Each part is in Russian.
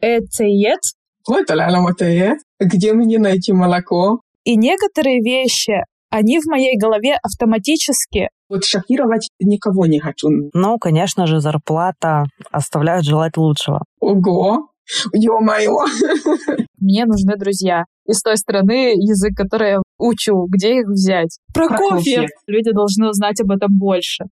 Этеет. Хотталалу этеет. Где мне найти молоко? И некоторые вещи, они в моей голове автоматически. Вот шокировать никого не хочу. Ну, конечно же, зарплата оставляет желать лучшего. Ого! Ё-моё! Мне нужны друзья из той страны, язык который я учу. Где их взять? Прокофьев! Прокофьев. Люди должны узнать об этом больше.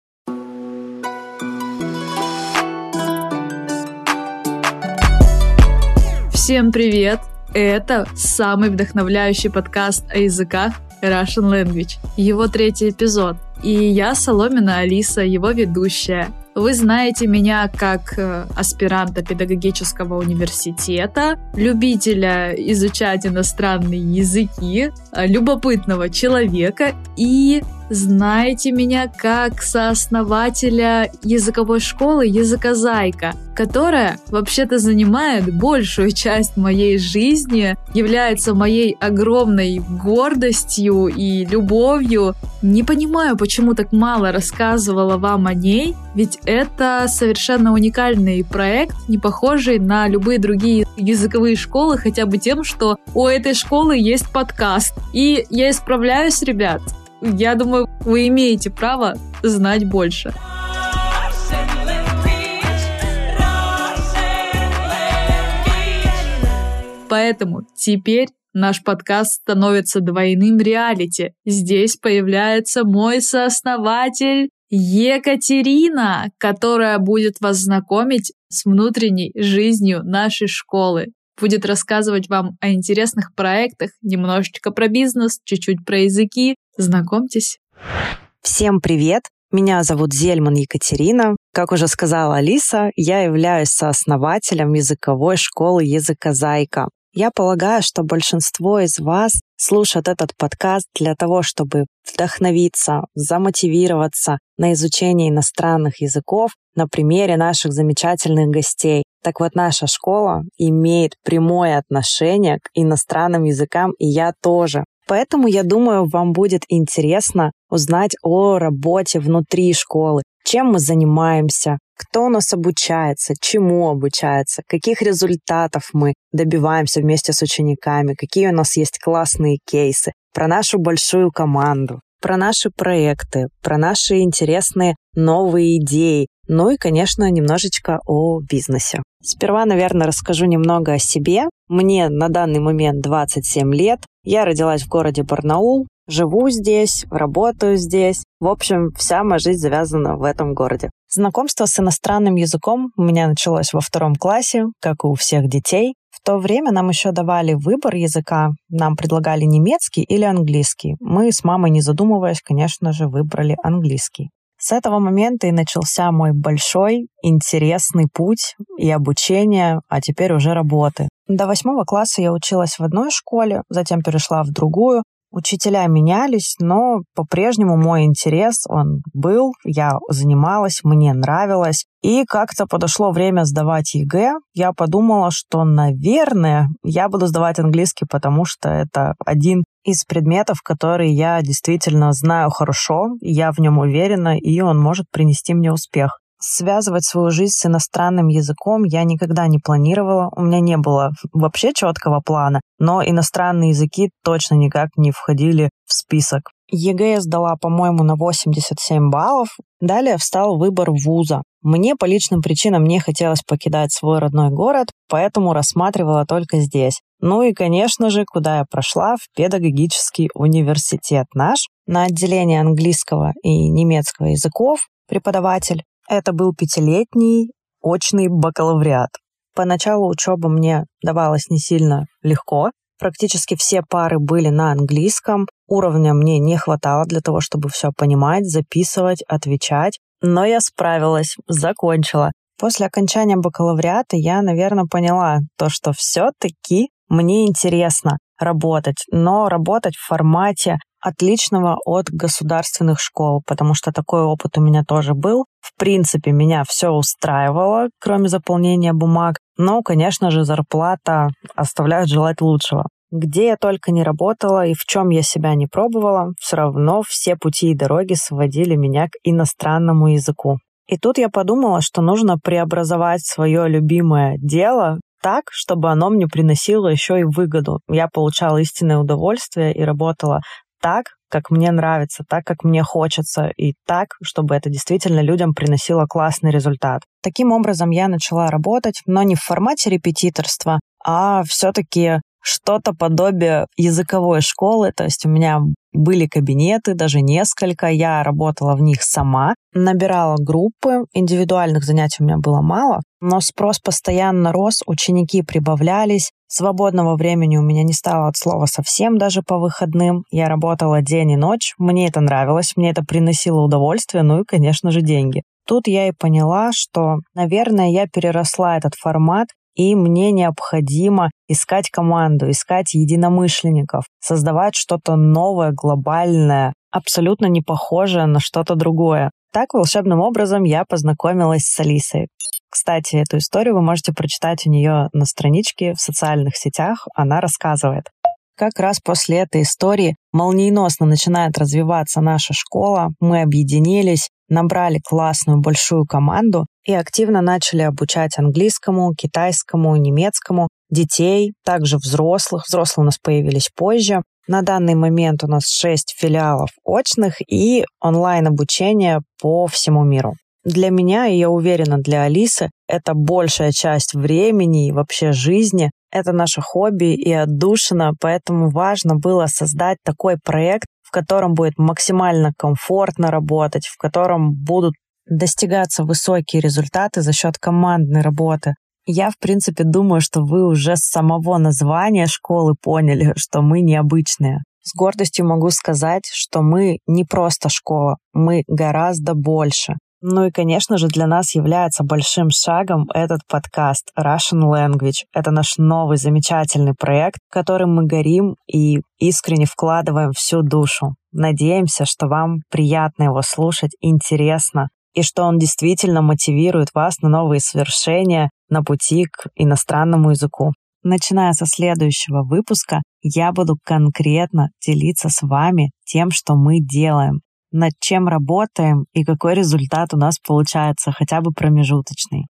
Всем привет! Это самый вдохновляющий подкаст о языках Russian Language. Его третий эпизод. И я Соломина Алиса, его ведущая. Вы знаете меня как э, аспиранта педагогического университета, любителя изучать иностранные языки, э, любопытного человека и знаете меня как сооснователя языковой школы Языказайка, которая вообще-то занимает большую часть моей жизни, является моей огромной гордостью и любовью. Не понимаю, почему так мало рассказывала вам о ней, ведь это совершенно уникальный проект, не похожий на любые другие языковые школы, хотя бы тем, что у этой школы есть подкаст. И я исправляюсь, ребят, я думаю, вы имеете право знать больше. Поэтому теперь наш подкаст становится двойным реалити. Здесь появляется мой сооснователь Екатерина, которая будет вас знакомить с внутренней жизнью нашей школы будет рассказывать вам о интересных проектах, немножечко про бизнес, чуть-чуть про языки. Знакомьтесь. Всем привет! Меня зовут Зельман Екатерина. Как уже сказала Алиса, я являюсь сооснователем языковой школы «Языказайка». Я полагаю, что большинство из вас слушают этот подкаст для того, чтобы вдохновиться, замотивироваться на изучение иностранных языков на примере наших замечательных гостей. Так вот, наша школа имеет прямое отношение к иностранным языкам, и я тоже. Поэтому, я думаю, вам будет интересно узнать о работе внутри школы, чем мы занимаемся, кто у нас обучается, чему обучается, каких результатов мы добиваемся вместе с учениками, какие у нас есть классные кейсы, про нашу большую команду, про наши проекты, про наши интересные новые идеи, ну и, конечно, немножечко о бизнесе. Сперва, наверное, расскажу немного о себе. Мне на данный момент 27 лет. Я родилась в городе Барнаул, живу здесь, работаю здесь. В общем, вся моя жизнь завязана в этом городе. Знакомство с иностранным языком у меня началось во втором классе, как и у всех детей. В то время нам еще давали выбор языка. Нам предлагали немецкий или английский. Мы с мамой, не задумываясь, конечно же, выбрали английский. С этого момента и начался мой большой, интересный путь и обучение, а теперь уже работы. До восьмого класса я училась в одной школе, затем перешла в другую, Учителя менялись, но по-прежнему мой интерес, он был, я занималась, мне нравилось. И как-то подошло время сдавать ЕГЭ. Я подумала, что, наверное, я буду сдавать английский, потому что это один из предметов, которые я действительно знаю хорошо, я в нем уверена, и он может принести мне успех связывать свою жизнь с иностранным языком я никогда не планировала. У меня не было вообще четкого плана, но иностранные языки точно никак не входили в список. ЕГЭ я сдала, по-моему, на 87 баллов. Далее встал выбор вуза. Мне по личным причинам не хотелось покидать свой родной город, поэтому рассматривала только здесь. Ну и, конечно же, куда я прошла, в педагогический университет наш, на отделение английского и немецкого языков, преподаватель. Это был пятилетний очный бакалавриат. Поначалу учеба мне давалась не сильно легко. Практически все пары были на английском. Уровня мне не хватало для того, чтобы все понимать, записывать, отвечать. Но я справилась, закончила. После окончания бакалавриата я, наверное, поняла то, что все-таки мне интересно работать, но работать в формате отличного от государственных школ, потому что такой опыт у меня тоже был. В принципе, меня все устраивало, кроме заполнения бумаг, но, конечно же, зарплата оставляет желать лучшего. Где я только не работала и в чем я себя не пробовала, все равно все пути и дороги сводили меня к иностранному языку. И тут я подумала, что нужно преобразовать свое любимое дело так, чтобы оно мне приносило еще и выгоду. Я получала истинное удовольствие и работала так, как мне нравится, так, как мне хочется, и так, чтобы это действительно людям приносило классный результат. Таким образом, я начала работать, но не в формате репетиторства, а все-таки что-то подобие языковой школы, то есть у меня были кабинеты, даже несколько, я работала в них сама, набирала группы, индивидуальных занятий у меня было мало, но спрос постоянно рос, ученики прибавлялись, свободного времени у меня не стало от слова совсем даже по выходным, я работала день и ночь, мне это нравилось, мне это приносило удовольствие, ну и, конечно же, деньги. Тут я и поняла, что, наверное, я переросла этот формат и мне необходимо искать команду, искать единомышленников, создавать что-то новое, глобальное, абсолютно не похожее на что-то другое. Так волшебным образом я познакомилась с Алисой. Кстати, эту историю вы можете прочитать у нее на страничке в социальных сетях. Она рассказывает. Как раз после этой истории молниеносно начинает развиваться наша школа. Мы объединились, набрали классную большую команду и активно начали обучать английскому, китайскому, немецкому детей, также взрослых. Взрослые у нас появились позже. На данный момент у нас 6 филиалов очных и онлайн-обучение по всему миру. Для меня, и я уверена, для Алисы, это большая часть времени и вообще жизни. Это наше хобби и отдушина, поэтому важно было создать такой проект, в котором будет максимально комфортно работать, в котором будут достигаться высокие результаты за счет командной работы. Я, в принципе, думаю, что вы уже с самого названия школы поняли, что мы необычные. С гордостью могу сказать, что мы не просто школа, мы гораздо больше. Ну и, конечно же, для нас является большим шагом этот подкаст Russian Language. Это наш новый замечательный проект, которым мы горим и искренне вкладываем всю душу. Надеемся, что вам приятно его слушать, интересно, и что он действительно мотивирует вас на новые свершения на пути к иностранному языку. Начиная со следующего выпуска, я буду конкретно делиться с вами тем, что мы делаем над чем работаем и какой результат у нас получается, хотя бы промежуточный.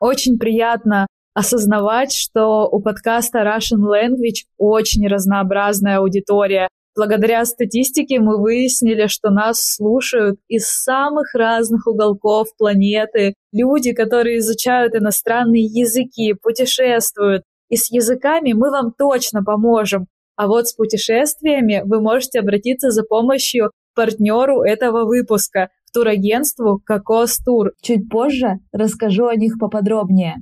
Очень приятно осознавать, что у подкаста Russian Language очень разнообразная аудитория. Благодаря статистике мы выяснили, что нас слушают из самых разных уголков планеты. Люди, которые изучают иностранные языки, путешествуют. И с языками мы вам точно поможем. А вот с путешествиями вы можете обратиться за помощью партнеру этого выпуска, турагентству Кокос Тур. Чуть позже расскажу о них поподробнее.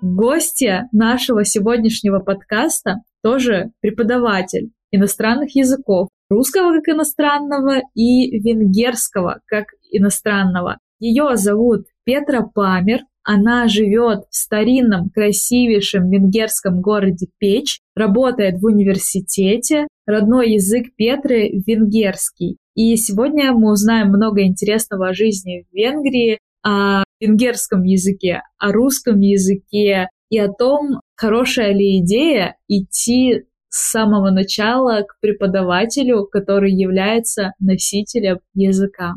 Гостья нашего сегодняшнего подкаста тоже преподаватель иностранных языков, русского как иностранного и венгерского как иностранного. Ее зовут Петра Памер, она живет в старинном, красивейшем венгерском городе Печь, работает в университете, родной язык Петры – венгерский. И сегодня мы узнаем много интересного о жизни в Венгрии, о венгерском языке, о русском языке и о том, хорошая ли идея идти с самого начала к преподавателю, который является носителем языка.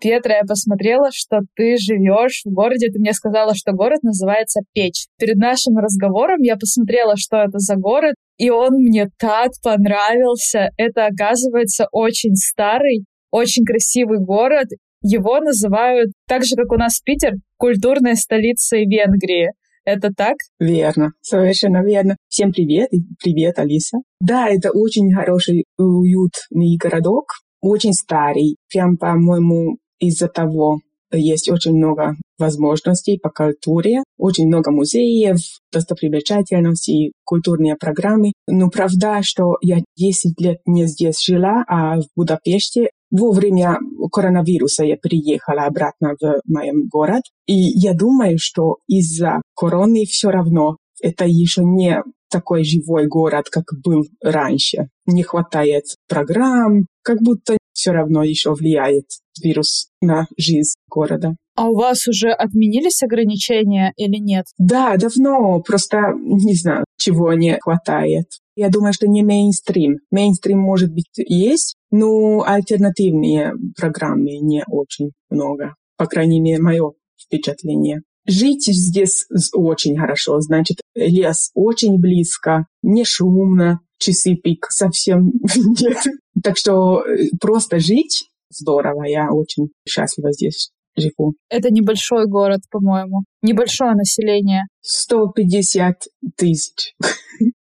Петра, я посмотрела, что ты живешь в городе, ты мне сказала, что город называется Печь. Перед нашим разговором я посмотрела, что это за город, и он мне так понравился. Это, оказывается, очень старый, очень красивый город. Его называют, так же, как у нас Питер, культурной столицей Венгрии. Это так? Верно, совершенно верно. Всем привет и привет, Алиса. Да, это очень хороший, уютный городок, очень старый. Прям, по-моему, из-за того, есть очень много возможностей по культуре, очень много музеев, достопримечательностей, культурные программы. Но правда, что я 10 лет не здесь жила, а в Будапеште во время коронавируса я приехала обратно в мой город. И я думаю, что из-за короны все равно это еще не такой живой город, как был раньше. Не хватает программ, как будто все равно еще влияет вирус на жизнь города. А у вас уже отменились ограничения или нет? Да, давно. Просто, не знаю, чего не хватает. Я думаю, что не мейнстрим. Мейнстрим, может быть, есть, но альтернативные программы не очень много. По крайней мере, мое впечатление. Жить здесь очень хорошо, значит, лес очень близко, не шумно, часы пик совсем нет. Так что э, просто жить здорово, я очень счастлива здесь живу. Это небольшой город, по-моему. Небольшое население. 150 тысяч.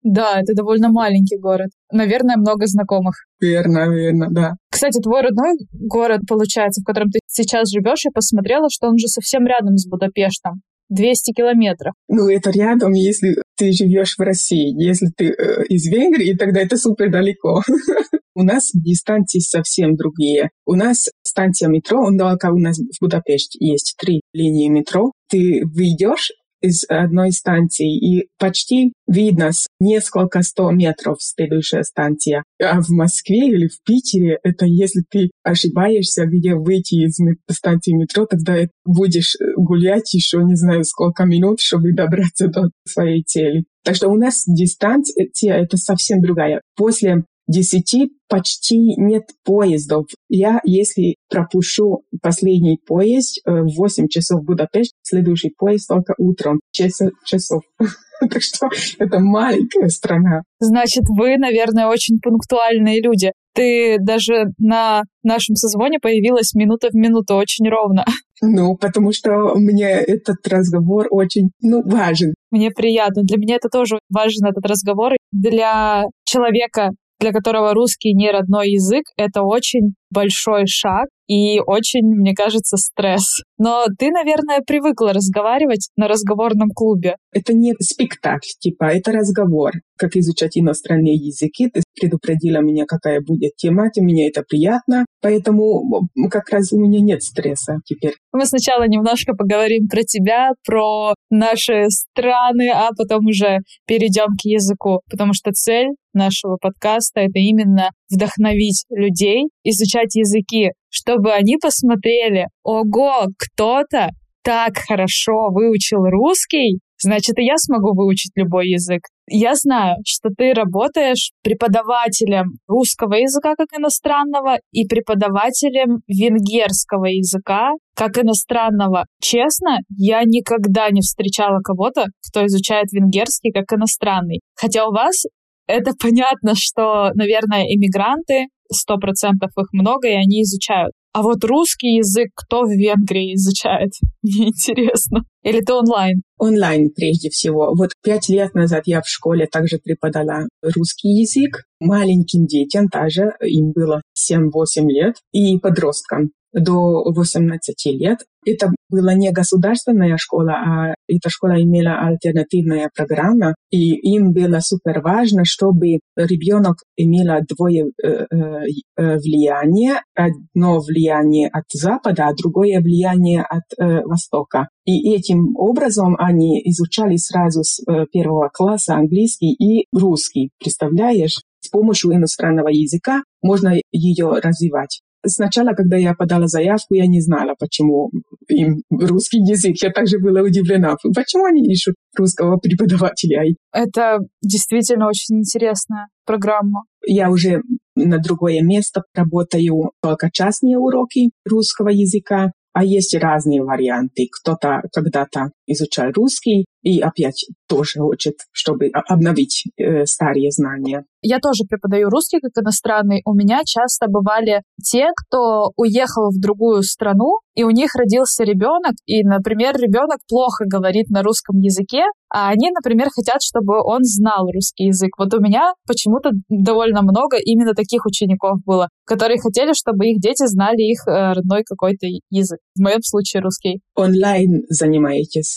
Да, это довольно маленький город. Наверное, много знакомых. Верно, верно, да. Кстати, твой родной город, получается, в котором ты сейчас живешь, я посмотрела, что он же совсем рядом с Будапештом. 200 километров. Ну, это рядом, если ты живешь в России. Если ты э, из Венгрии, тогда это супер далеко. У нас дистанции совсем другие. У нас станция метро, он только у нас в Будапеште есть три линии метро. Ты выйдешь из одной станции, и почти видно с несколько сто метров следующая станция. А в Москве или в Питере, это если ты ошибаешься, где выйти из станции метро, тогда будешь гулять еще не знаю сколько минут, чтобы добраться до своей цели. Так что у нас дистанция это совсем другая. После десяти почти нет поездов. Я, если пропущу последний поезд э, в 8 часов Будапешт, следующий поезд только утром, 6 часов. Так что это маленькая страна. Значит, вы, наверное, очень пунктуальные люди. Ты даже на нашем созвоне появилась минута в минуту, очень ровно. Ну, потому что мне этот разговор очень, ну, важен. Мне приятно. Для меня это тоже важен этот разговор. Для человека, для которого русский не родной язык, это очень большой шаг и очень, мне кажется, стресс. Но ты, наверное, привыкла разговаривать на разговорном клубе. Это не спектакль, типа, это разговор. Как изучать иностранные языки, ты предупредила меня, какая будет тема, и мне это приятно, поэтому как раз у меня нет стресса теперь. Мы сначала немножко поговорим про тебя, про наши страны, а потом уже перейдем к языку, потому что цель нашего подкаста — это именно вдохновить людей, изучать языки, чтобы они посмотрели, ого, кто-то так хорошо выучил русский, значит, и я смогу выучить любой язык. Я знаю, что ты работаешь преподавателем русского языка как иностранного и преподавателем венгерского языка как иностранного. Честно, я никогда не встречала кого-то, кто изучает венгерский как иностранный. Хотя у вас это понятно, что, наверное, иммигранты, сто процентов их много, и они изучают. А вот русский язык кто в Венгрии изучает? Мне интересно. Или ты онлайн? Онлайн прежде всего. Вот пять лет назад я в школе также преподала русский язык маленьким детям, также им было 7-8 лет, и подросткам до 18 лет. Это была не государственная школа, а эта школа имела альтернативная программа, и им было супер важно, чтобы ребенок имел двое э, э, влияния, одно влияние от Запада, а другое влияние от э, Востока. И этим образом они изучали сразу с э, первого класса английский и русский. Представляешь? С помощью иностранного языка можно ее развивать. Сначала, когда я подала заявку, я не знала, почему им русский язык. Я также была удивлена, почему они ищут русского преподавателя. Это действительно очень интересная программа. Я уже на другое место работаю только частные уроки русского языка, а есть разные варианты. Кто-то когда-то изучал русский и опять тоже хочет, чтобы обновить э, старые знания. Я тоже преподаю русский как иностранный. У меня часто бывали те, кто уехал в другую страну, и у них родился ребенок, и, например, ребенок плохо говорит на русском языке, а они, например, хотят, чтобы он знал русский язык. Вот у меня почему-то довольно много именно таких учеников было, которые хотели, чтобы их дети знали их э, родной какой-то язык. В моем случае русский. Онлайн занимаетесь?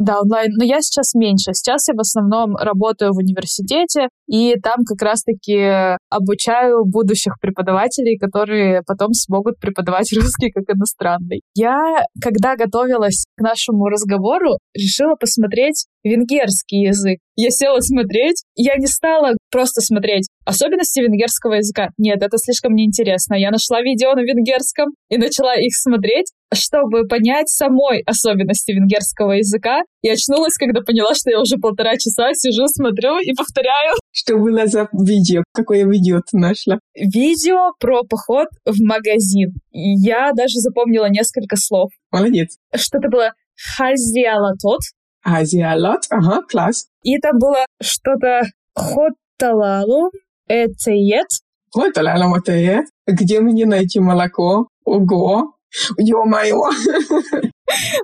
Да, онлайн. Но я сейчас меньше. Сейчас я в основном работаю в университете, и там как раз-таки обучаю будущих преподавателей, которые потом смогут преподавать русский как иностранный. Я, когда готовилась к нашему разговору, решила посмотреть венгерский язык. Я села смотреть, я не стала просто смотреть особенности венгерского языка. Нет, это слишком неинтересно. Я нашла видео на венгерском и начала их смотреть, чтобы понять самой особенности венгерского языка, и очнулась, когда поняла, что я уже полтора часа сижу, смотрю и повторяю. Что было за видео? Какое видео ты нашла? Видео про поход в магазин. Я даже запомнила несколько слов. Молодец. Что-то было хазиалатот. Хазиалат, ага, класс. И там было что-то хоталалу, этеет. Хоталалу, этеет. Где мне найти молоко? Ого! Ё-моё!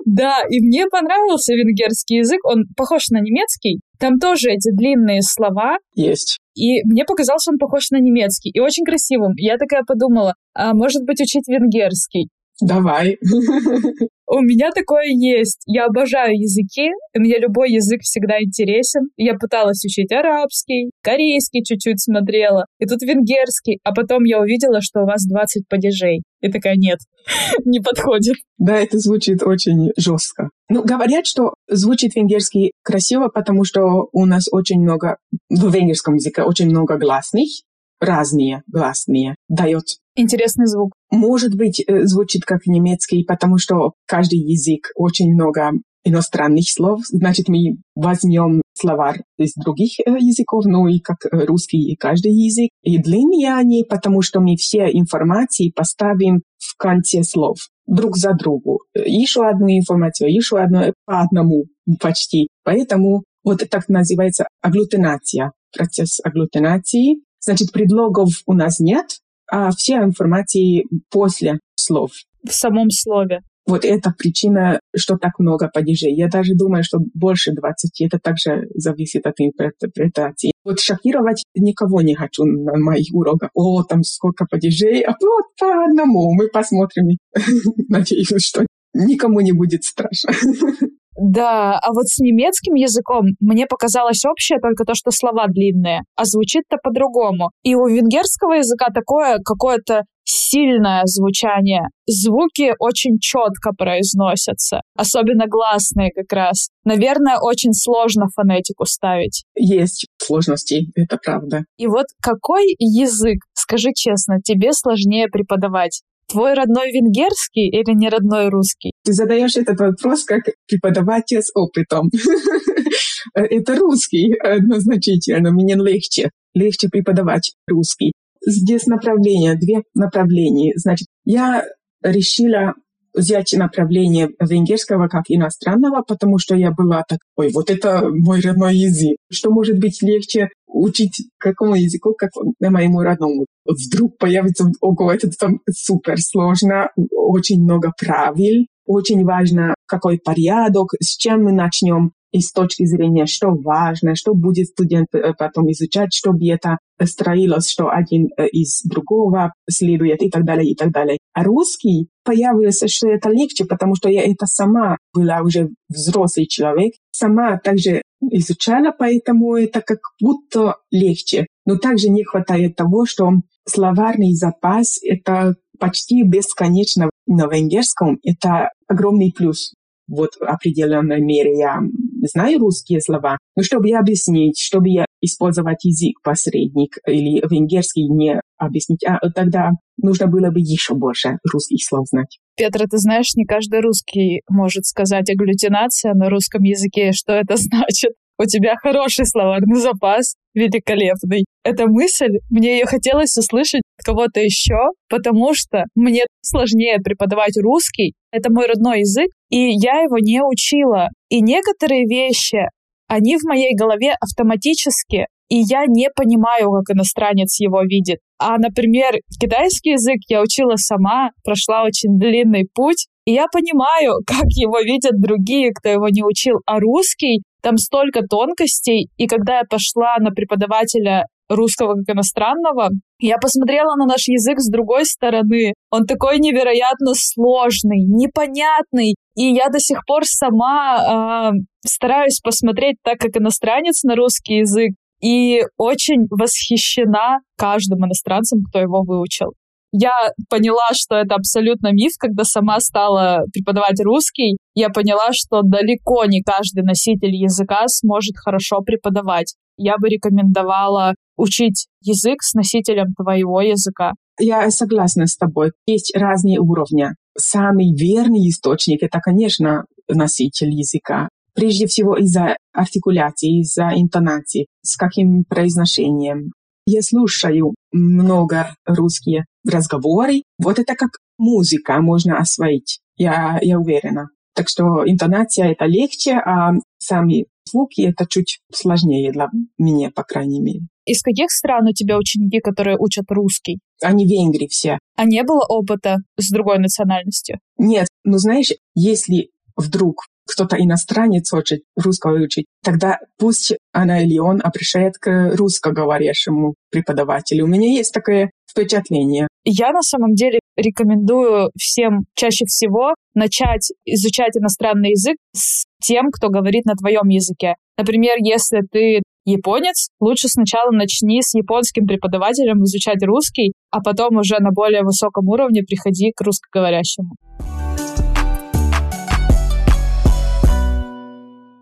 Да, и мне понравился венгерский язык. Он похож на немецкий. Там тоже эти длинные слова. Есть. И мне показался он похож на немецкий. И очень красивым. Я такая подумала, а может быть учить венгерский? Давай. У меня такое есть. Я обожаю языки. Мне любой язык всегда интересен. Я пыталась учить арабский, корейский чуть-чуть смотрела. И тут венгерский. А потом я увидела, что у вас 20 падежей. И такая, нет, не подходит. Да, это звучит очень жестко. Ну, говорят, что звучит венгерский красиво, потому что у нас очень много, в венгерском языке очень много гласных, разные гласные, дает интересный звук. Может быть, э, звучит как немецкий, потому что каждый язык очень много иностранных слов. Значит, мы возьмем словарь из других э, языков, ну и как русский и каждый язык. И длиннее они, потому что мы все информации поставим в конце слов друг за другу. Еще одну информацию, еще одну по одному почти. Поэтому вот так называется агглютинация, процесс агглютинации. Значит, предлогов у нас нет, а все информации после слов. В самом слове. Вот это причина, что так много падежей. Я даже думаю, что больше 20. Это также зависит от интерпретации. Вот шокировать никого не хочу на моих уроках. О, там сколько падежей, а вот по одному мы посмотрим. Надеюсь, что никому не будет страшно. Да, а вот с немецким языком мне показалось общее только то, что слова длинные, а звучит-то по-другому. И у венгерского языка такое какое-то сильное звучание. Звуки очень четко произносятся, особенно гласные как раз. Наверное, очень сложно фонетику ставить. Есть сложности, это правда. И вот какой язык, скажи честно, тебе сложнее преподавать? Твой родной венгерский или не родной русский? Ты задаешь этот вопрос как преподаватель с опытом. Это русский однозначительно, мне легче. Легче преподавать русский. Здесь направления, две направления. Значит, я решила взять направление венгерского как иностранного, потому что я была так, ой, вот это мой родной язык. Что может быть легче учить какому языку, как моему родному? Вдруг появится, ого, это там супер сложно, очень много правил, очень важно, какой порядок, с чем мы начнем, и с точки зрения, что важно, что будет студент э, потом изучать, чтобы это строилось, что один э, из другого следует и так далее, и так далее. А русский появился, что это легче, потому что я это сама была уже взрослый человек, сама также изучала, поэтому это как будто легче. Но также не хватает того, что словарный запас — это почти бесконечно на венгерском. Это огромный плюс вот в определенной мере я знаю русские слова, но чтобы объяснить, чтобы я использовать язык посредник или венгерский не объяснить, а тогда нужно было бы еще больше русских слов знать. Петра, ты знаешь, не каждый русский может сказать агглютинация на русском языке, что это значит. У тебя хороший словарный запас, великолепный. Эта мысль, мне ее хотелось услышать от кого-то еще, потому что мне сложнее преподавать русский. Это мой родной язык, и я его не учила. И некоторые вещи, они в моей голове автоматически, и я не понимаю, как иностранец его видит. А, например, китайский язык я учила сама, прошла очень длинный путь, и я понимаю, как его видят другие, кто его не учил. А русский, там столько тонкостей, и когда я пошла на преподавателя русского как иностранного, я посмотрела на наш язык с другой стороны. Он такой невероятно сложный, непонятный. И я до сих пор сама э, стараюсь посмотреть так, как иностранец на русский язык. И очень восхищена каждым иностранцем, кто его выучил. Я поняла, что это абсолютно миф, когда сама стала преподавать русский. Я поняла, что далеко не каждый носитель языка сможет хорошо преподавать. Я бы рекомендовала учить язык с носителем твоего языка. Я согласна с тобой. Есть разные уровни. Самый верный источник — это, конечно, носитель языка. прежде всего из-за артикуляции, из-за интонации, с каким произношением. Я слушаю много русские разговоры. Вот это как музыка можно освоить, я, я уверена. Так что интонация это легче, а сами звуки это чуть сложнее для меня, по крайней мере. Из каких стран у тебя ученики, которые учат русский? Они в Венгрии все. А не было опыта с другой национальностью? Нет, ну знаешь, если вдруг кто-то иностранец хочет русского выучить, тогда пусть она или он обращает к русскоговорящему преподавателю. У меня есть такое впечатление. Я на самом деле рекомендую всем чаще всего начать изучать иностранный язык с тем, кто говорит на твоем языке. Например, если ты японец, лучше сначала начни с японским преподавателем изучать русский, а потом уже на более высоком уровне приходи к русскоговорящему.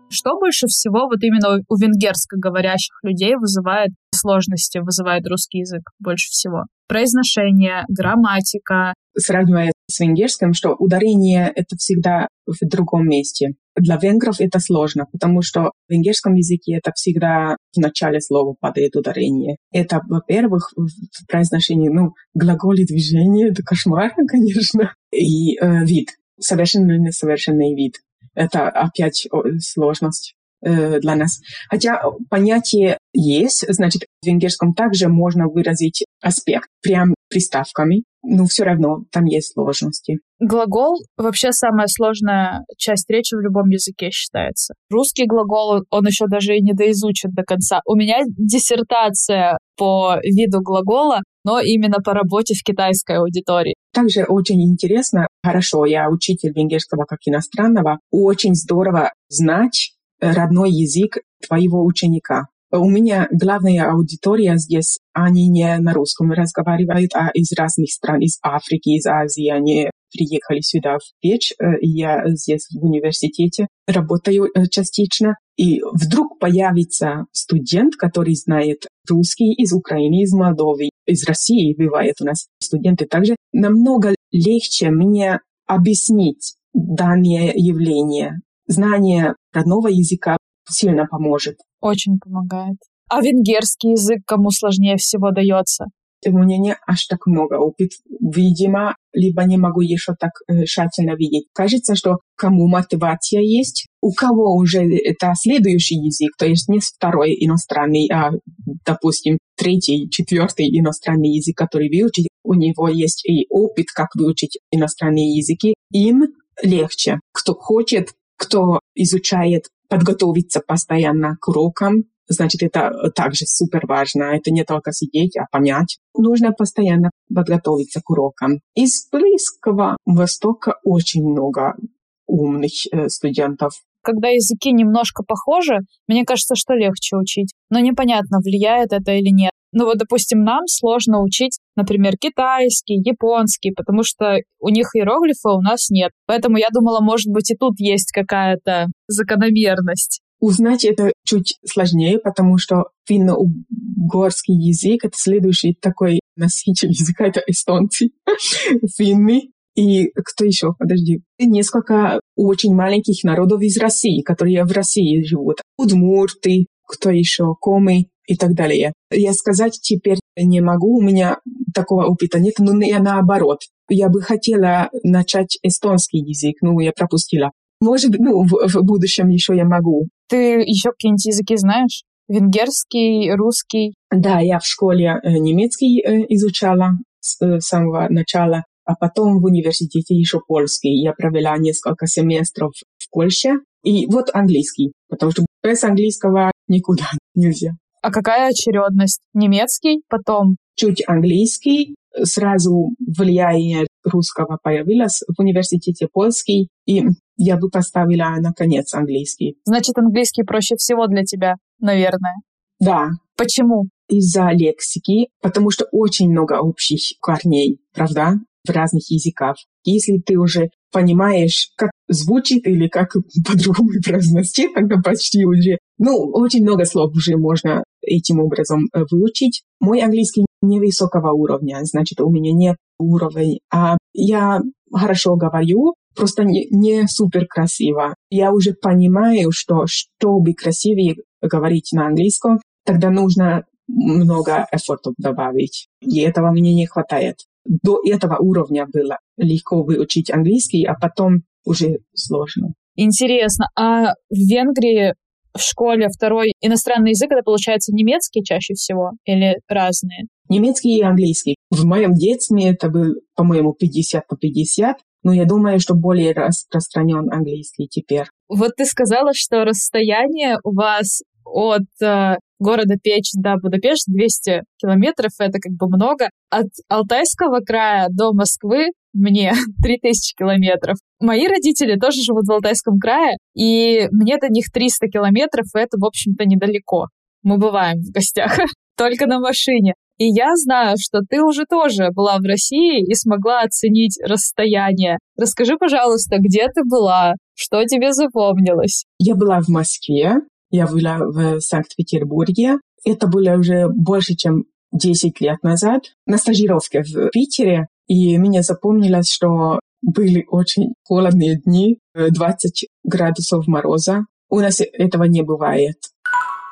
Что больше всего вот именно у венгерско говорящих людей вызывает сложности, вызывает русский язык больше всего? Произношение, грамматика. Сравнивая с венгерским, что ударение — это всегда в другом месте. Для венгров это сложно, потому что в венгерском языке это всегда в начале слова падает ударение. Это, во-первых, в произношении, ну, глаголе движения, это кошмарно, конечно. И э, вид, совершенно несовершенный вид. Это опять сложность э, для нас. Хотя понятие есть, значит, в венгерском также можно выразить аспект прям приставками, но все равно там есть сложности. Глагол вообще самая сложная часть речи в любом языке считается. Русский глагол, он еще даже и не доизучен до конца. У меня диссертация по виду глагола, но именно по работе в китайской аудитории. Также очень интересно, хорошо, я учитель венгерского как иностранного, очень здорово знать родной язык твоего ученика. У меня главная аудитория здесь, они не на русском разговаривают, а из разных стран, из Африки, из Азии. Они приехали сюда в Печь, э, я здесь в университете работаю э, частично. И вдруг появится студент, который знает русский из Украины, из Молдовы, из России бывает у нас студенты также. Намного легче мне объяснить данное явление. Знание родного языка сильно поможет. Очень помогает. А венгерский язык кому сложнее всего дается? У меня не аж так много опыт. Видимо, либо не могу еще так э, тщательно видеть. Кажется, что кому мотивация есть, у кого уже это следующий язык, то есть не второй иностранный, а, допустим, третий, четвертый иностранный язык, который выучить, у него есть и опыт, как выучить иностранные языки, им легче. Кто хочет, кто изучает подготовиться постоянно к урокам, значит, это также супер важно. Это не только сидеть, а понять. Нужно постоянно подготовиться к урокам. Из Близкого Востока очень много умных э, студентов. Когда языки немножко похожи, мне кажется, что легче учить. Но непонятно, влияет это или нет. Ну вот, допустим, нам сложно учить, например, китайский, японский, потому что у них иероглифа у нас нет. Поэтому я думала, может быть, и тут есть какая-то закономерность. Узнать это чуть сложнее, потому что финно-угорский язык — это следующий такой носитель языка, это эстонцы, финны. И кто еще? Подожди. Несколько очень маленьких народов из России, которые в России живут. Удмурты, кто еще? Комы и так далее. Я сказать теперь не могу, у меня такого опыта нет, но я наоборот. Я бы хотела начать эстонский язык, но я пропустила. Может ну, в, в будущем еще я могу. Ты еще какие-нибудь языки знаешь? Венгерский, русский? Да, я в школе э, немецкий э, изучала с э, самого начала, а потом в университете еще польский. Я провела несколько семестров в Польше. И вот английский, потому что без английского никуда нельзя. А какая очередность? Немецкий, потом? Чуть английский, сразу влияние русского появилось в университете польский, и я бы поставила, наконец, английский. Значит, английский проще всего для тебя, наверное. Да. Почему? Из-за лексики, потому что очень много общих корней, правда, в разных языках. Если ты уже понимаешь, как звучит или как по-другому произносить, тогда почти уже, ну, очень много слов уже можно этим образом э, выучить. Мой английский невысокого уровня, значит, у меня нет уровня, а я хорошо говорю, просто не, не супер красиво. Я уже понимаю, что чтобы красивее говорить на английском, тогда нужно много эфортов добавить. И этого мне не хватает. До этого уровня было легко выучить английский, а потом уже сложно. Интересно, а в Венгрии в школе второй иностранный язык это получается немецкий чаще всего или разные? Немецкий и английский. В моем детстве это был, по-моему, 50 по 50, но я думаю, что более распространен английский теперь. Вот ты сказала, что расстояние у вас от э, города Печь до Будапешт 200 километров, это как бы много. От Алтайского края до Москвы мне 3000 километров. Мои родители тоже живут в Алтайском крае, и мне до них 300 километров, и это, в общем-то, недалеко. Мы бываем в гостях только на машине. И я знаю, что ты уже тоже была в России и смогла оценить расстояние. Расскажи, пожалуйста, где ты была, что тебе запомнилось? Я была в Москве, я была в Санкт-Петербурге. Это было уже больше, чем 10 лет назад на стажировке в Питере. И мне запомнилось, что были очень холодные дни, 20 градусов мороза. У нас этого не бывает.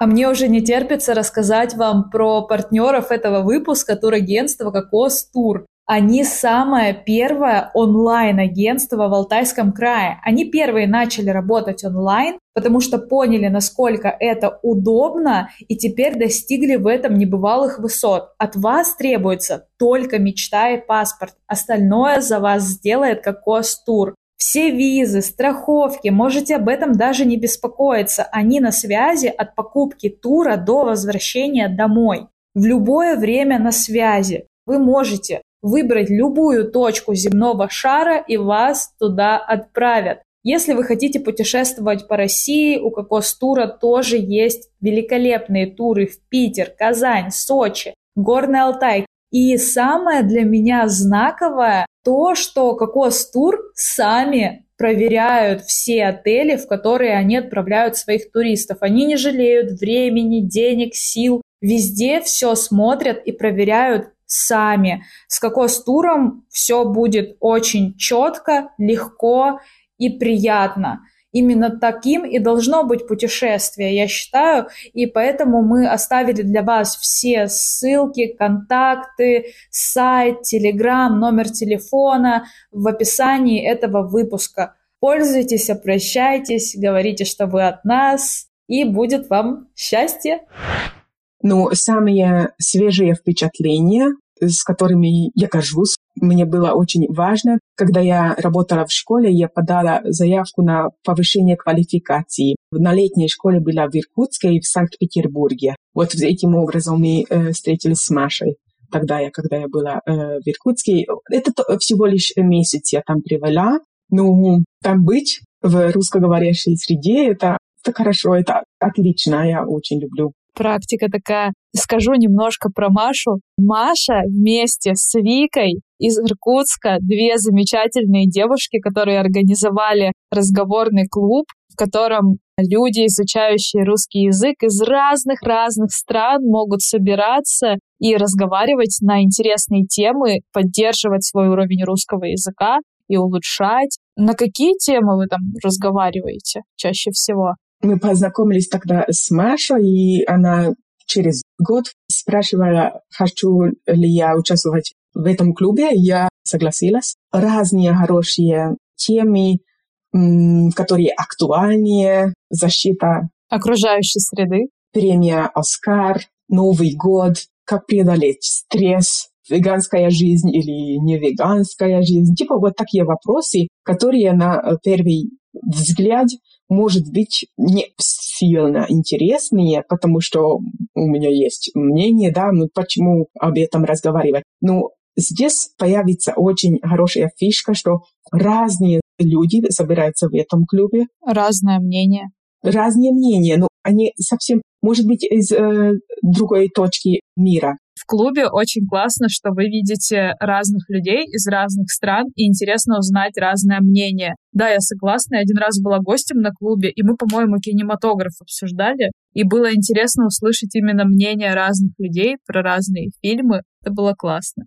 А мне уже не терпится рассказать вам про партнеров этого выпуска турагентства «Кокос Тур». Они самое первое онлайн-агентство в Алтайском крае. Они первые начали работать онлайн, потому что поняли, насколько это удобно, и теперь достигли в этом небывалых высот. От вас требуется только мечта и паспорт. Остальное за вас сделает Кокос Тур. Все визы, страховки, можете об этом даже не беспокоиться. Они на связи от покупки тура до возвращения домой. В любое время на связи. Вы можете выбрать любую точку земного шара и вас туда отправят. Если вы хотите путешествовать по России, у Кокос Тура тоже есть великолепные туры в Питер, Казань, Сочи, Горный Алтай. И самое для меня знаковое то, что Кокос Тур сами проверяют все отели, в которые они отправляют своих туристов. Они не жалеют времени, денег, сил. Везде все смотрят и проверяют сами. С Кокос-туром все будет очень четко, легко и приятно. Именно таким и должно быть путешествие, я считаю, и поэтому мы оставили для вас все ссылки, контакты, сайт, телеграм, номер телефона в описании этого выпуска. Пользуйтесь, обращайтесь, говорите, что вы от нас, и будет вам счастье! Ну, самые свежие впечатления, с которыми я горжусь, мне было очень важно. Когда я работала в школе, я подала заявку на повышение квалификации. На летней школе была в Иркутске и в Санкт-Петербурге. Вот этим образом мы э, встретились с Машей. Тогда я, когда я была э, в Иркутске, это всего лишь месяц я там привела. Ну, там быть в русскоговорящей среде, это, это хорошо, это отлично, я очень люблю практика такая. Скажу немножко про Машу. Маша вместе с Викой из Иркутска, две замечательные девушки, которые организовали разговорный клуб, в котором люди, изучающие русский язык из разных-разных стран, могут собираться и разговаривать на интересные темы, поддерживать свой уровень русского языка и улучшать. На какие темы вы там разговариваете чаще всего? Мы познакомились тогда с Машей, и она через год спрашивала, хочу ли я участвовать в этом клубе. Я согласилась. Разные хорошие темы, которые актуальнее. Защита окружающей среды. Премия «Оскар», Новый год, как преодолеть стресс, веганская жизнь или не веганская жизнь. Типа вот такие вопросы, которые на первый взгляд может быть не сильно интересные, потому что у меня есть мнение, да, ну почему об этом разговаривать. Ну, здесь появится очень хорошая фишка, что разные люди собираются в этом клубе. Разное мнение. Разные мнения, но они совсем, может быть, из э, другой точки мира. В клубе очень классно, что вы видите разных людей из разных стран, и интересно узнать разное мнение. Да, я согласна, я один раз была гостем на клубе, и мы, по-моему, кинематограф обсуждали, и было интересно услышать именно мнение разных людей про разные фильмы. Это было классно.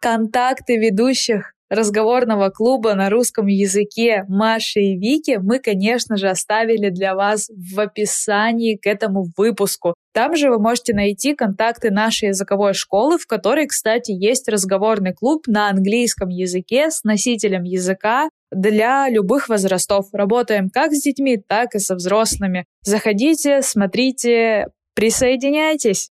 Контакты ведущих разговорного клуба на русском языке Маши и Вики мы, конечно же, оставили для вас в описании к этому выпуску. Там же вы можете найти контакты нашей языковой школы, в которой, кстати, есть разговорный клуб на английском языке с носителем языка для любых возрастов. Работаем как с детьми, так и со взрослыми. Заходите, смотрите, присоединяйтесь.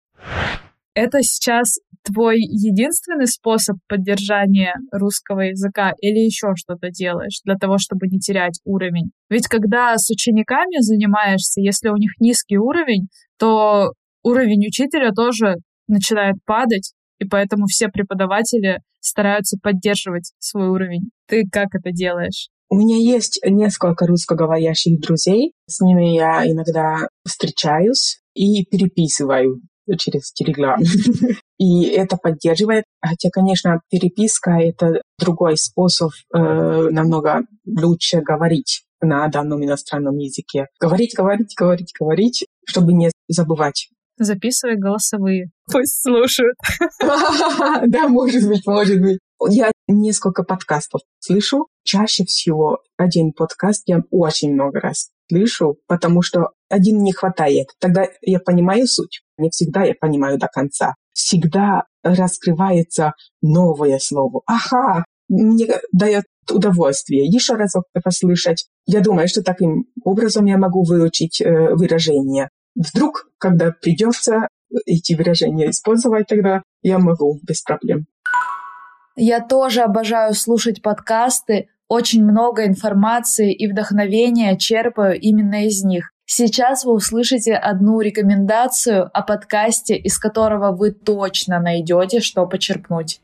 Это сейчас твой единственный способ поддержания русского языка или еще что-то делаешь для того, чтобы не терять уровень? Ведь когда с учениками занимаешься, если у них низкий уровень, то уровень учителя тоже начинает падать, и поэтому все преподаватели стараются поддерживать свой уровень. Ты как это делаешь? У меня есть несколько русскоговорящих друзей. С ними я иногда встречаюсь и переписываю через Telegram. И это поддерживает. Хотя, конечно, переписка — это другой способ э, намного лучше говорить на данном иностранном языке. Говорить, говорить, говорить, говорить, чтобы не забывать. Записывай голосовые. Пусть слушают. Да, может быть, может быть. Я несколько подкастов слышу. Чаще всего один подкаст я очень много раз слышу, потому что один не хватает. Тогда я понимаю суть. Не всегда я понимаю до конца. Всегда раскрывается новое слово. Ага, мне дает удовольствие еще разок послышать. Я думаю, что таким образом я могу выучить э, выражение. Вдруг, когда придется эти выражения использовать, тогда я могу без проблем. Я тоже обожаю слушать подкасты, очень много информации и вдохновения черпаю именно из них. Сейчас вы услышите одну рекомендацию о подкасте, из которого вы точно найдете, что почерпнуть.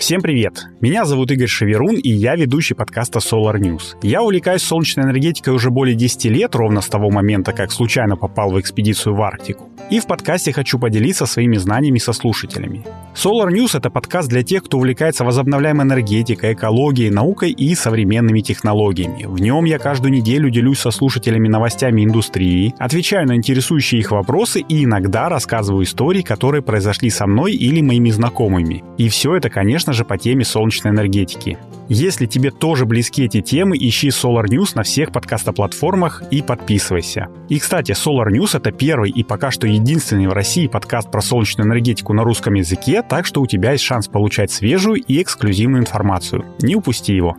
Всем привет! Меня зовут Игорь Шеверун, и я ведущий подкаста Solar News. Я увлекаюсь солнечной энергетикой уже более 10 лет, ровно с того момента, как случайно попал в экспедицию в Арктику. И в подкасте хочу поделиться своими знаниями со слушателями. Solar News — это подкаст для тех, кто увлекается возобновляемой энергетикой, экологией, наукой и современными технологиями. В нем я каждую неделю делюсь со слушателями новостями индустрии, отвечаю на интересующие их вопросы и иногда рассказываю истории, которые произошли со мной или моими знакомыми. И все это, конечно, же, по теме солнечной энергетики. Если тебе тоже близки эти темы, ищи Solar News на всех подкастоплатформах и подписывайся. И, кстати, Solar News — это первый и пока что единственный в России подкаст про солнечную энергетику на русском языке, так что у тебя есть шанс получать свежую и эксклюзивную информацию. Не упусти его.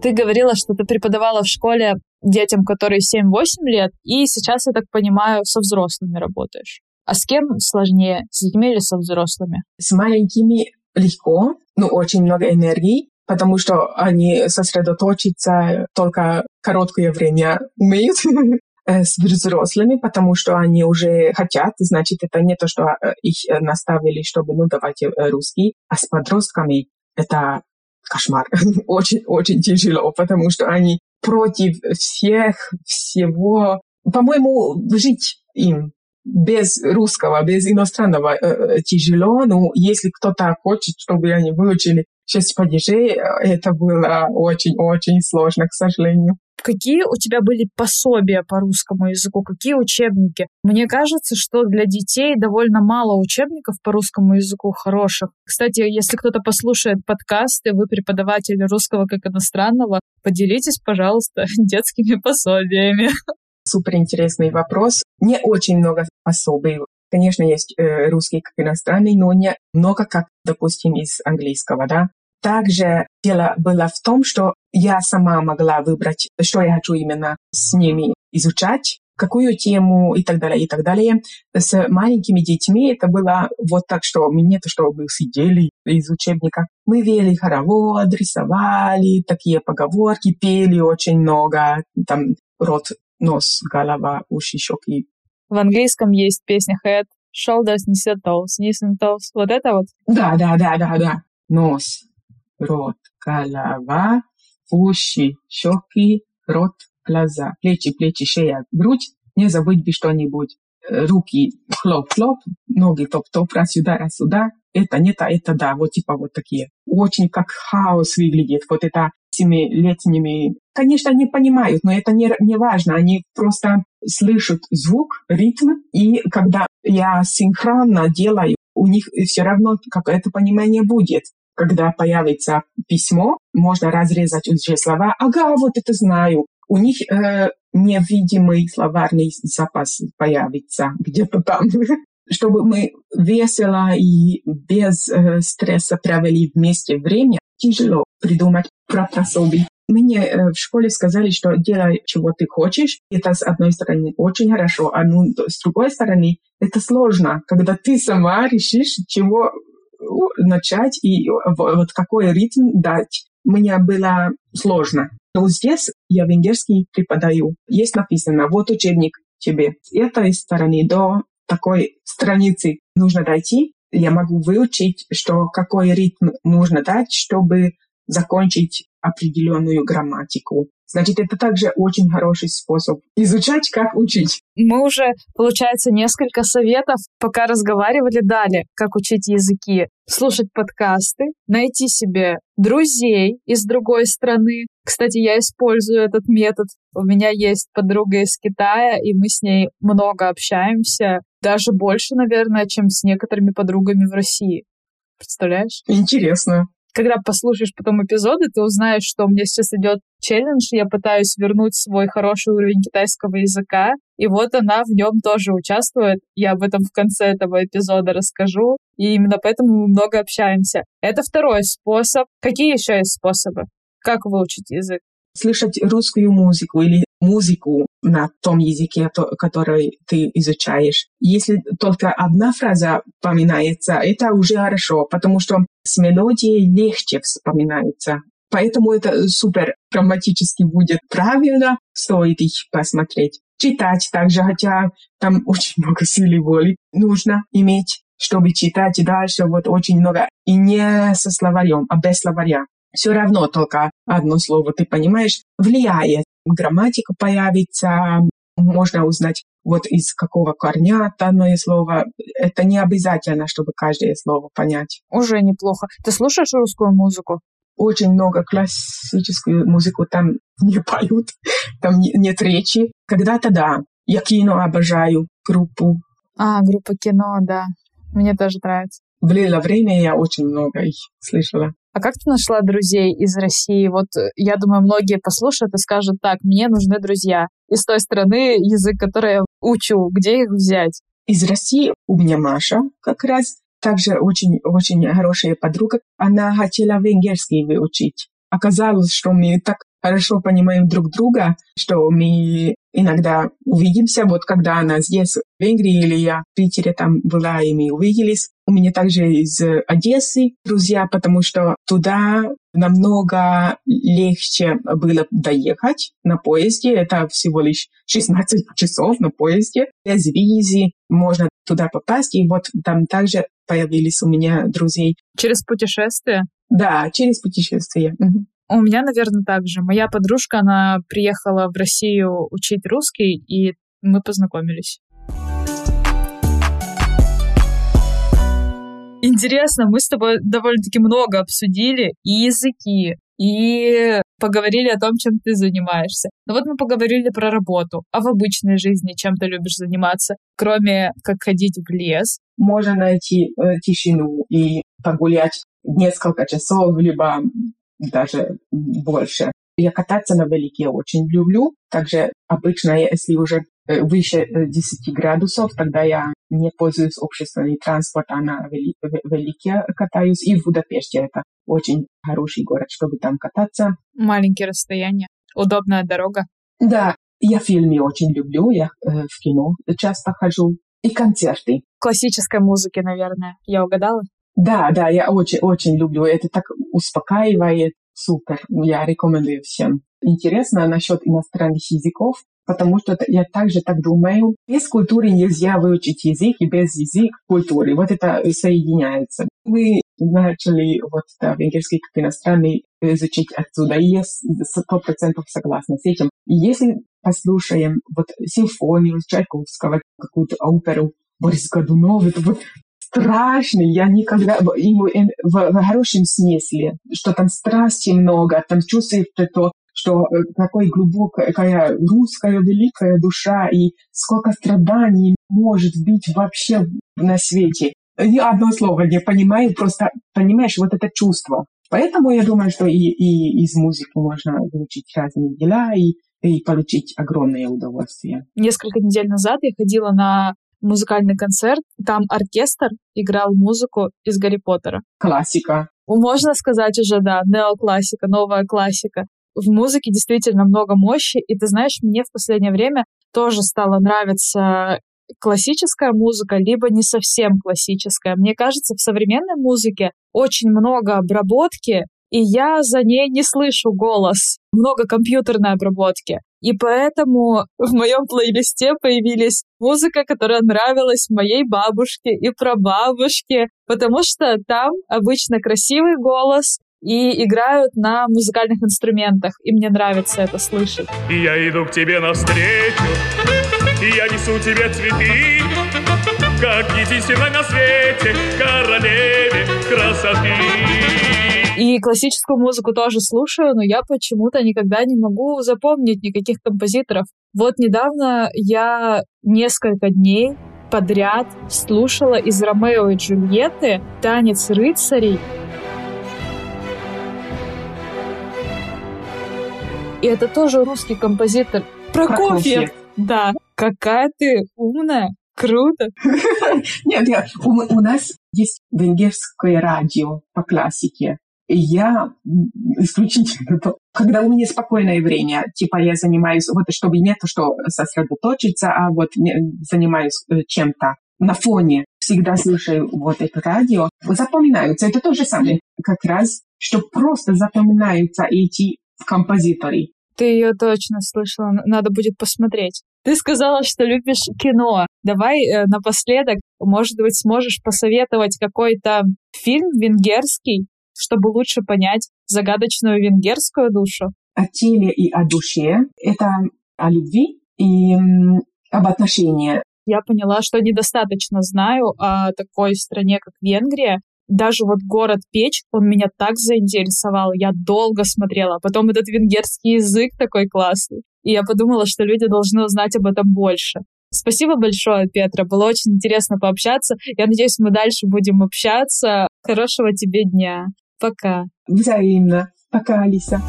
Ты говорила, что ты преподавала в школе детям, которые 7-8 лет, и сейчас, я так понимаю, со взрослыми работаешь. А с кем сложнее, с детьми или со взрослыми? С маленькими легко, но очень много энергии, потому что они сосредоточиться только короткое время умеют э, с взрослыми, потому что они уже хотят, значит, это не то, что э, их наставили, чтобы, ну, давайте э, русский, а с подростками это кошмар. Очень-очень тяжело, потому что они против всех, всего. По-моему, жить им без русского, без иностранного э, тяжело, но если кто-то хочет, чтобы они выучили шесть падежей, это было очень-очень сложно, к сожалению. Какие у тебя были пособия по русскому языку? Какие учебники? Мне кажется, что для детей довольно мало учебников по русскому языку хороших. Кстати, если кто-то послушает подкасты, вы преподаватель русского как иностранного, поделитесь, пожалуйста, детскими пособиями. Супер интересный вопрос. Не очень много пособий. Конечно, есть э, русский как иностранный, но не много, как, допустим, из английского, да. Также дело было в том, что я сама могла выбрать, что я хочу именно с ними изучать, какую тему и так далее, и так далее. С маленькими детьми это было вот так, что мы не то, чтобы сидели из учебника. Мы вели хоровод, рисовали, такие поговорки, пели очень много, там рот нос, голова, уши, щеки. В английском есть песня Head, shoulders, knees and toes, knees and toes. Вот это вот? Да, да, да, да, да. Нос, рот, голова, уши, щеки, рот, глаза, плечи, плечи, шея, грудь. Не забудь бы что-нибудь. Руки хлоп-хлоп, ноги топ-топ, раз сюда, раз сюда. Это, не это, это, да, вот типа вот такие. Очень как хаос выглядит. Вот это семилетними, конечно, они понимают, но это не, не важно. Они просто слышат звук, ритм, и когда я синхронно делаю у них все равно какое-то понимание будет. Когда появится письмо, можно разрезать уже слова. Ага, вот это знаю. У них э, невидимый словарный запас появится где-то там. Чтобы мы весело и без э, стресса провели вместе время, тяжело придумать про пособие. Мне э, в школе сказали, что делай, чего ты хочешь. Это с одной стороны очень хорошо, а ну, с другой стороны это сложно, когда ты сама решишь, чего начать и вот какой ритм дать. Мне было сложно. Но здесь я венгерский преподаю. Есть написано, вот учебник тебе. С этой стороны до такой страницы нужно дойти. Я могу выучить, что какой ритм нужно дать, чтобы закончить определенную грамматику. Значит, это также очень хороший способ изучать, как учить. Мы уже, получается, несколько советов, пока разговаривали, дали, как учить языки. Слушать подкасты, найти себе друзей из другой страны. Кстати, я использую этот метод. У меня есть подруга из Китая, и мы с ней много общаемся. Даже больше, наверное, чем с некоторыми подругами в России. Представляешь? Интересно когда послушаешь потом эпизоды, ты узнаешь, что у меня сейчас идет челлендж, я пытаюсь вернуть свой хороший уровень китайского языка, и вот она в нем тоже участвует. Я об этом в конце этого эпизода расскажу, и именно поэтому мы много общаемся. Это второй способ. Какие еще есть способы? Как выучить язык? слышать русскую музыку или музыку на том языке, который ты изучаешь. Если только одна фраза поминается, это уже хорошо, потому что с мелодией легче вспоминается. Поэтому это супер грамматически будет правильно, стоит их посмотреть. Читать также, хотя там очень много силы воли нужно иметь, чтобы читать дальше, вот очень много. И не со словарем, а без словаря все равно только одно слово, ты понимаешь, влияет. Грамматика появится, можно узнать, вот из какого корня данное слово. Это не обязательно, чтобы каждое слово понять. Уже неплохо. Ты слушаешь русскую музыку? Очень много классическую музыку там не поют, там нет речи. Когда-то да. Я кино обожаю, группу. А, группа кино, да. Мне тоже нравится. Было время, я очень много их слышала. А как ты нашла друзей из России? Вот э, я думаю, многие послушают и скажут, так, мне нужны друзья из той страны, язык, который я учу, где их взять? Из России у меня Маша как раз, также очень-очень хорошая подруга. Она хотела венгерский выучить. Оказалось, что мы так хорошо понимаем друг друга, что мы иногда увидимся, вот когда она здесь, в Венгрии, или я в Питере там была, и мы увиделись. У меня также из Одессы друзья, потому что туда намного легче было доехать на поезде. Это всего лишь 16 часов на поезде. Без визы можно туда попасть. И вот там также появились у меня друзей. Через путешествие? Да, через путешествие. У меня, наверное, так же. Моя подружка, она приехала в Россию учить русский, и мы познакомились. Интересно, мы с тобой довольно-таки много обсудили и языки, и поговорили о том, чем ты занимаешься. Но вот мы поговорили про работу. А в обычной жизни чем ты любишь заниматься, кроме как ходить в лес? Можно найти э, тишину и погулять несколько часов, либо даже больше. Я кататься на велике очень люблю. Также обычно, если уже э, выше 10 э, градусов, тогда я не пользуюсь общественным транспортом, а на велике катаюсь. И в Будапеште это очень хороший город, чтобы там кататься. Маленькие расстояния, удобная дорога. Да, я фильмы очень люблю, я э, в кино часто хожу. И концерты. Классической музыки, наверное. Я угадала? Да, да, я очень-очень люблю. Это так успокаивает. Супер. Я рекомендую всем. Интересно насчет иностранных языков, потому что я также так думаю. Без культуры нельзя выучить язык, и без языка культуры. Вот это соединяется. Мы начали вот да, венгерский как иностранный изучить отсюда, и я сто процентов согласна с этим. И если послушаем вот симфонию Чайковского, какую-то оперу, Борис Годунов, это вот страшный. Я никогда... Ему в, в, хорошем смысле, что там страсти много, там чувствуется то, что э, какой глубокая русская великая душа и сколько страданий может быть вообще на свете. ни одно слово не понимаю, просто понимаешь вот это чувство. Поэтому я думаю, что и, и из музыки можно выучить разные дела и, и получить огромное удовольствие. Несколько недель назад я ходила на музыкальный концерт. Там оркестр играл музыку из Гарри Поттера. Классика. Можно сказать уже, да, неоклассика, новая классика. В музыке действительно много мощи, и ты знаешь, мне в последнее время тоже стало нравиться классическая музыка, либо не совсем классическая. Мне кажется, в современной музыке очень много обработки, и я за ней не слышу голос. Много компьютерной обработки. И поэтому в моем плейлисте появились музыка, которая нравилась моей бабушке и прабабушке, потому что там обычно красивый голос, и играют на музыкальных инструментах, и мне нравится это слышать. Я иду к тебе навстречу, и я несу тебе цветы, как единственной на свете королеве красоты. И классическую музыку тоже слушаю, но я почему-то никогда не могу запомнить никаких композиторов. Вот недавно я несколько дней подряд слушала из Ромео и Джульетты «Танец рыцарей». И это тоже русский композитор. Прокофьев. Прокофьев. Да. Какая ты умная. Круто. Нет, у нас есть венгерское радио по классике я исключительно, когда у меня спокойное время, типа я занимаюсь, вот чтобы не то, что сосредоточиться, а вот занимаюсь э, чем-то на фоне, всегда слушаю вот это радио, запоминаются. Это то же самое, как раз, что просто запоминаются эти композиторы. Ты ее точно слышала, надо будет посмотреть. Ты сказала, что любишь кино. Давай э, напоследок, может быть, сможешь посоветовать какой-то фильм венгерский, чтобы лучше понять загадочную венгерскую душу? О теле и о душе. Это о любви и об отношениях. Я поняла, что недостаточно знаю о такой стране, как Венгрия. Даже вот город Печь, он меня так заинтересовал. Я долго смотрела. Потом этот венгерский язык такой классный. И я подумала, что люди должны узнать об этом больше. Спасибо большое, Петра. Было очень интересно пообщаться. Я надеюсь, мы дальше будем общаться. Хорошего тебе дня. Пока. Взаимно. Пока, Алиса.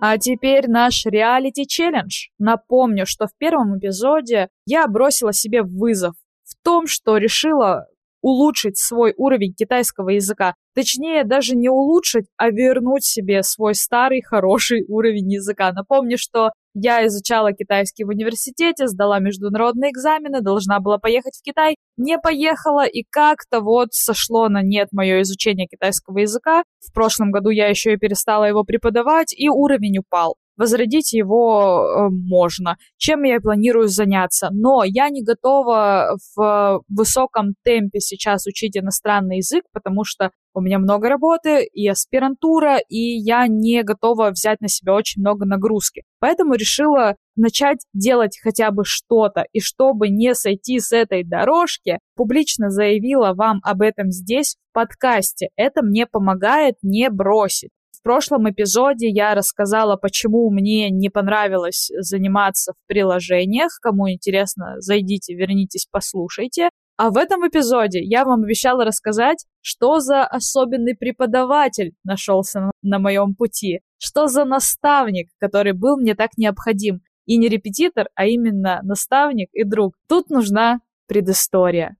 А теперь наш реалити-челлендж. Напомню, что в первом эпизоде я бросила себе вызов в том, что решила улучшить свой уровень китайского языка. Точнее, даже не улучшить, а вернуть себе свой старый хороший уровень языка. Напомню, что я изучала китайский в университете, сдала международные экзамены, должна была поехать в Китай, не поехала, и как-то вот сошло на нет мое изучение китайского языка. В прошлом году я еще и перестала его преподавать, и уровень упал возродить его э, можно, чем я планирую заняться. Но я не готова в высоком темпе сейчас учить иностранный язык, потому что у меня много работы и аспирантура, и я не готова взять на себя очень много нагрузки. Поэтому решила начать делать хотя бы что-то. И чтобы не сойти с этой дорожки, публично заявила вам об этом здесь, в подкасте. Это мне помогает не бросить. Прошлом эпизоде я рассказала, почему мне не понравилось заниматься в приложениях. Кому интересно, зайдите, вернитесь, послушайте. А в этом эпизоде я вам обещала рассказать, что за особенный преподаватель нашелся на, на моем пути, что за наставник, который был мне так необходим. И не репетитор, а именно наставник и друг. Тут нужна предыстория.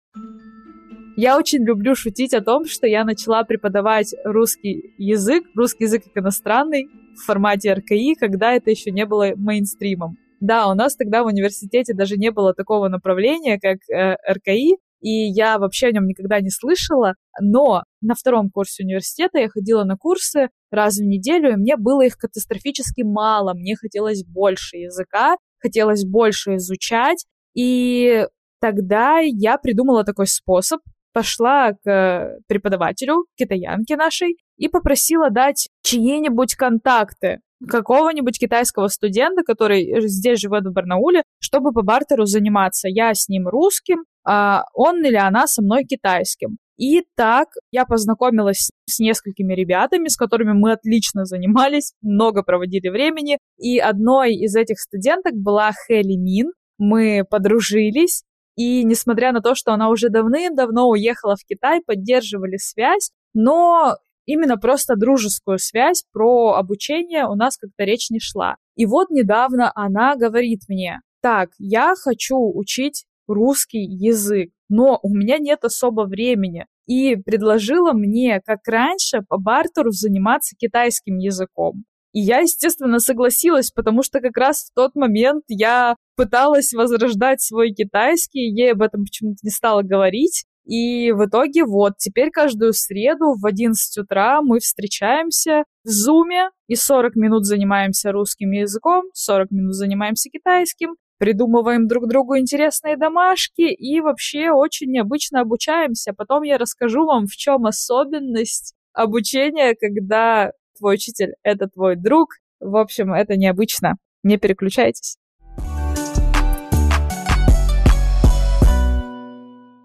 Я очень люблю шутить о том, что я начала преподавать русский язык, русский язык как иностранный в формате РКИ, когда это еще не было мейнстримом. Да, у нас тогда в университете даже не было такого направления, как э, РКИ, и я вообще о нем никогда не слышала, но на втором курсе университета я ходила на курсы раз в неделю, и мне было их катастрофически мало, мне хотелось больше языка, хотелось больше изучать, и тогда я придумала такой способ, пошла к преподавателю, китаянке нашей, и попросила дать чьи-нибудь контакты какого-нибудь китайского студента, который здесь живет в Барнауле, чтобы по бартеру заниматься. Я с ним русским, а он или она со мной китайским. И так я познакомилась с несколькими ребятами, с которыми мы отлично занимались, много проводили времени. И одной из этих студенток была Хели Мин. Мы подружились, И несмотря на то, что она уже давным-давно уехала в Китай, поддерживали связь, но именно просто дружескую связь про обучение у нас как-то речь не шла. И вот недавно она говорит мне, так, я хочу учить русский язык, но у меня нет особо времени. И предложила мне, как раньше, по бартеру заниматься китайским языком. И я, естественно, согласилась, потому что как раз в тот момент я пыталась возрождать свой китайский, ей об этом почему-то не стала говорить. И в итоге вот, теперь каждую среду в 11 утра мы встречаемся в Зуме и 40 минут занимаемся русским языком, 40 минут занимаемся китайским, придумываем друг другу интересные домашки и вообще очень необычно обучаемся. Потом я расскажу вам, в чем особенность обучения, когда твой учитель — это твой друг. В общем, это необычно. Не переключайтесь.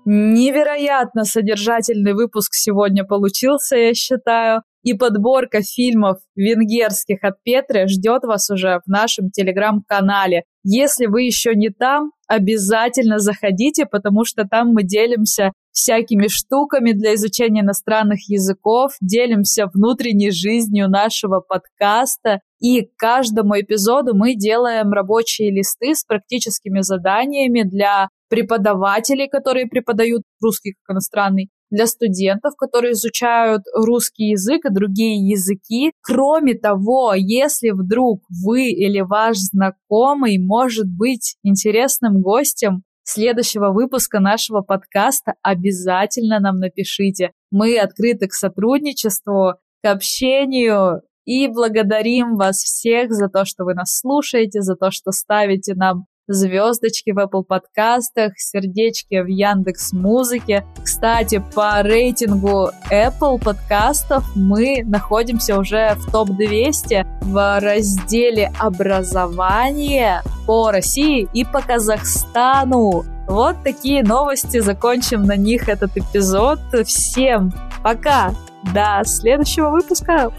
Невероятно содержательный выпуск сегодня получился, я считаю. И подборка фильмов венгерских от Петры ждет вас уже в нашем телеграм-канале. Если вы еще не там, обязательно заходите, потому что там мы делимся всякими штуками для изучения иностранных языков, делимся внутренней жизнью нашего подкаста. И к каждому эпизоду мы делаем рабочие листы с практическими заданиями для преподавателей, которые преподают русский как иностранный, для студентов, которые изучают русский язык и другие языки. Кроме того, если вдруг вы или ваш знакомый может быть интересным гостем следующего выпуска нашего подкаста, обязательно нам напишите. Мы открыты к сотрудничеству, к общению и благодарим вас всех за то, что вы нас слушаете, за то, что ставите нам звездочки в Apple подкастах, сердечки в Яндекс Музыке. Кстати, по рейтингу Apple подкастов мы находимся уже в топ-200 в разделе образование по России и по Казахстану. Вот такие новости. Закончим на них этот эпизод. Всем пока! До следующего выпуска!